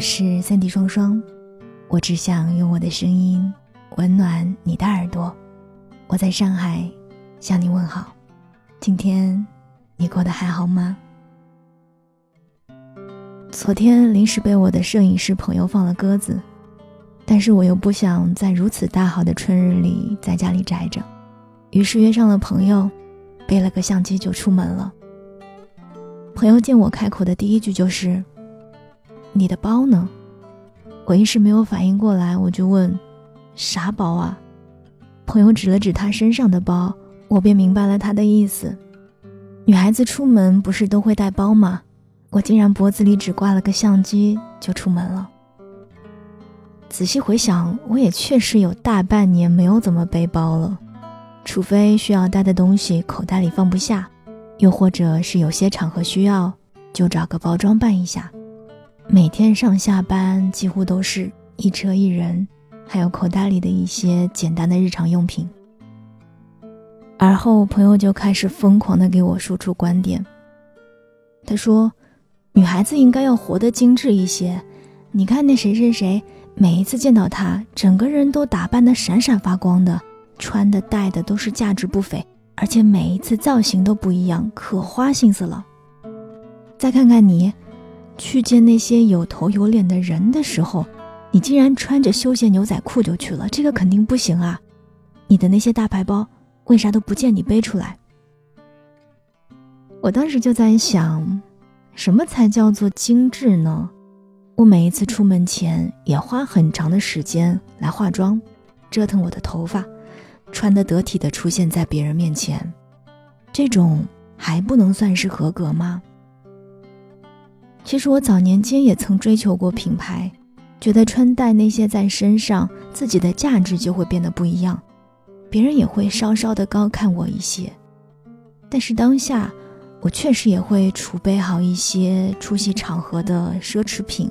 是三 D 双双，我只想用我的声音温暖你的耳朵。我在上海向你问好，今天你过得还好吗？昨天临时被我的摄影师朋友放了鸽子，但是我又不想在如此大好的春日里在家里宅着，于是约上了朋友，背了个相机就出门了。朋友见我开口的第一句就是。你的包呢？我一时没有反应过来，我就问：“啥包啊？”朋友指了指他身上的包，我便明白了他的意思。女孩子出门不是都会带包吗？我竟然脖子里只挂了个相机就出门了。仔细回想，我也确实有大半年没有怎么背包了，除非需要带的东西口袋里放不下，又或者是有些场合需要，就找个包装扮一下。每天上下班几乎都是一车一人，还有口袋里的一些简单的日常用品。而后朋友就开始疯狂的给我输出观点。他说：“女孩子应该要活得精致一些。你看那谁谁谁，每一次见到他，整个人都打扮得闪闪发光的，穿的戴的都是价值不菲，而且每一次造型都不一样，可花心思了。再看看你。”去见那些有头有脸的人的时候，你竟然穿着休闲牛仔裤就去了，这个肯定不行啊！你的那些大牌包，为啥都不见你背出来？我当时就在想，什么才叫做精致呢？我每一次出门前也花很长的时间来化妆，折腾我的头发，穿得得体的出现在别人面前，这种还不能算是合格吗？其实我早年间也曾追求过品牌，觉得穿戴那些在身上，自己的价值就会变得不一样，别人也会稍稍的高看我一些。但是当下，我确实也会储备好一些出席场合的奢侈品，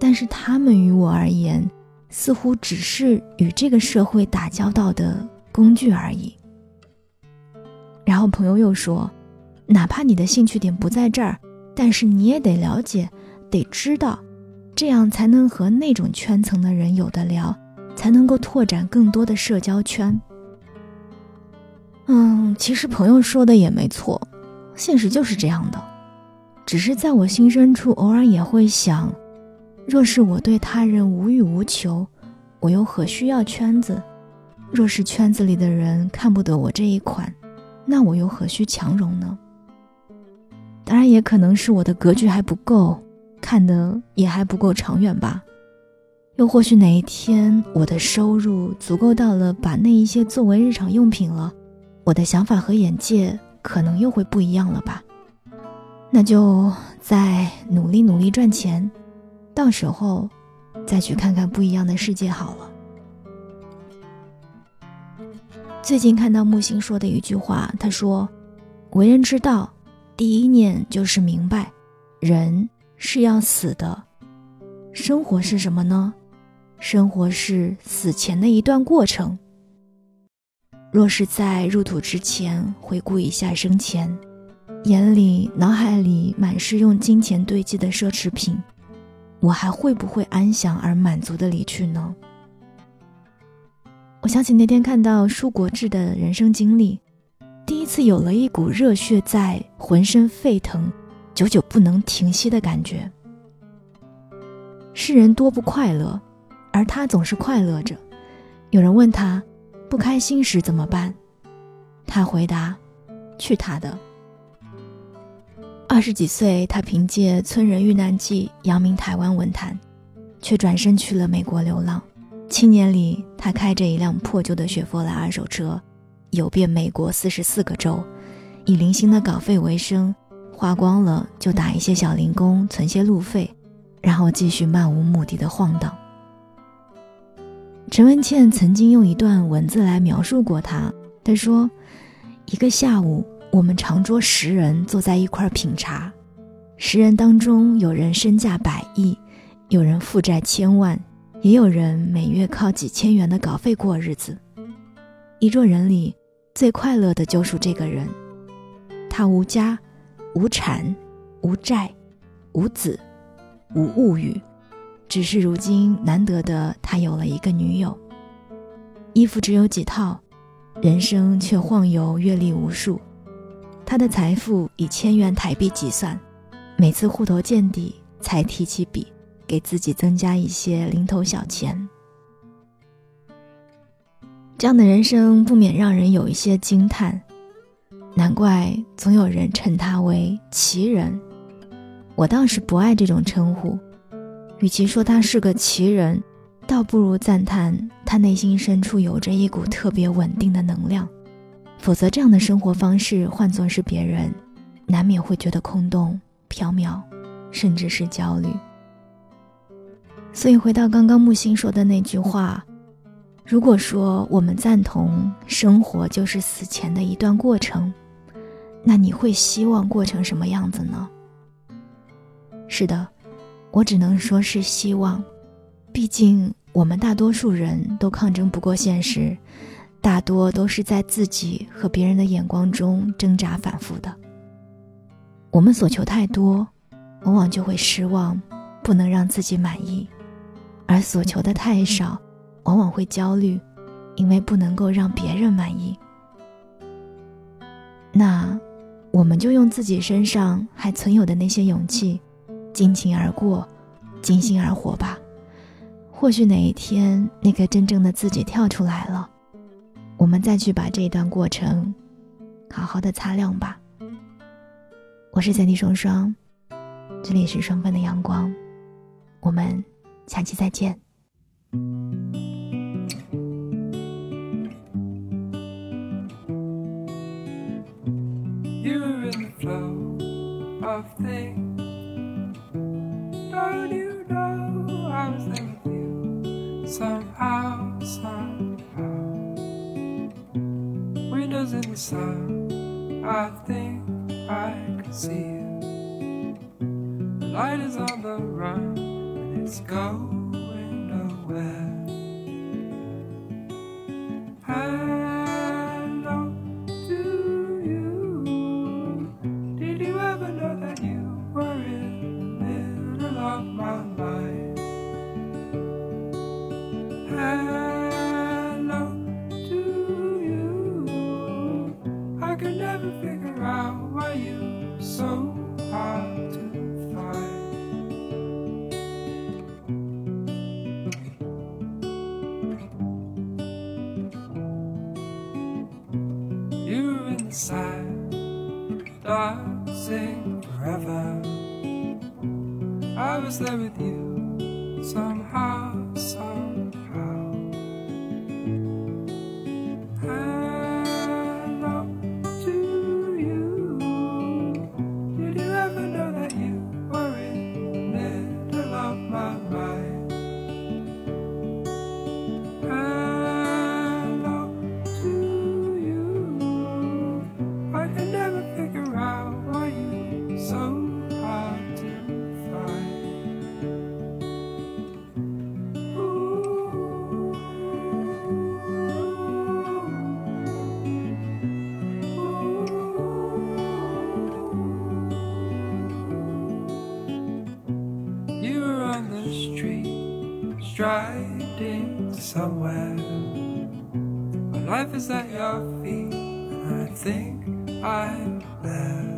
但是他们于我而言，似乎只是与这个社会打交道的工具而已。然后朋友又说，哪怕你的兴趣点不在这儿。但是你也得了解，得知道，这样才能和那种圈层的人有的聊，才能够拓展更多的社交圈。嗯，其实朋友说的也没错，现实就是这样的。只是在我心深处，偶尔也会想，若是我对他人无欲无求，我又何需要圈子？若是圈子里的人看不得我这一款，那我又何须强融呢？当然，也可能是我的格局还不够，看的也还不够长远吧。又或许哪一天我的收入足够到了，把那一些作为日常用品了，我的想法和眼界可能又会不一样了吧。那就再努力努力赚钱，到时候再去看看不一样的世界好了。最近看到木星说的一句话，他说：“为人之道。”第一念就是明白，人是要死的，生活是什么呢？生活是死前的一段过程。若是在入土之前回顾一下生前，眼里、脑海里满是用金钱堆积的奢侈品，我还会不会安详而满足的离去呢？我想起那天看到舒国志的人生经历。似有了一股热血在浑身沸腾，久久不能停息的感觉。世人多不快乐，而他总是快乐着。有人问他不开心时怎么办，他回答：“去他的。”二十几岁，他凭借《村人遇难记》扬名台湾文坛，却转身去了美国流浪。七年里，他开着一辆破旧的雪佛兰二手车。游遍美国四十四个州，以零星的稿费为生，花光了就打一些小零工，存些路费，然后继续漫无目的的晃荡。陈文茜曾经用一段文字来描述过他，他说：“一个下午，我们长桌十人坐在一块品茶，十人当中有人身价百亿，有人负债千万，也有人每月靠几千元的稿费过日子。一桌人里。”最快乐的就属这个人，他无家，无产，无债，无子，无物欲，只是如今难得的他有了一个女友。衣服只有几套，人生却晃悠阅历无数。他的财富以千元台币计算，每次户头见底才提起笔，给自己增加一些零头小钱。这样的人生不免让人有一些惊叹，难怪总有人称他为奇人。我倒是不爱这种称呼，与其说他是个奇人，倒不如赞叹他内心深处有着一股特别稳定的能量。否则，这样的生活方式换作是别人，难免会觉得空洞、缥缈，甚至是焦虑。所以，回到刚刚木星说的那句话：“如果说我们赞同生活就是死前的一段过程，那你会希望过成什么样子呢？”是的，我只能说是希望，毕竟我们大多数人都抗争不过现实。大多都是在自己和别人的眼光中挣扎反复的。我们所求太多，往往就会失望，不能让自己满意；而所求的太少，往往会焦虑，因为不能够让别人满意。那，我们就用自己身上还存有的那些勇气，尽情而过，尽兴而活吧。或许哪一天，那个真正的自己跳出来了。我们再去把这一段过程好好的擦亮吧。我是三弟双双，这里是双份的阳光，我们下期再见。of things. Don't you know I was there with you somehow, somehow? Windows in the sun, I think I can see you. The light is on the run and it's going nowhere. so hard to find. You're inside, dancing forever. I was there with you somehow. Striding somewhere. My life is at your feet, and I think I'm there.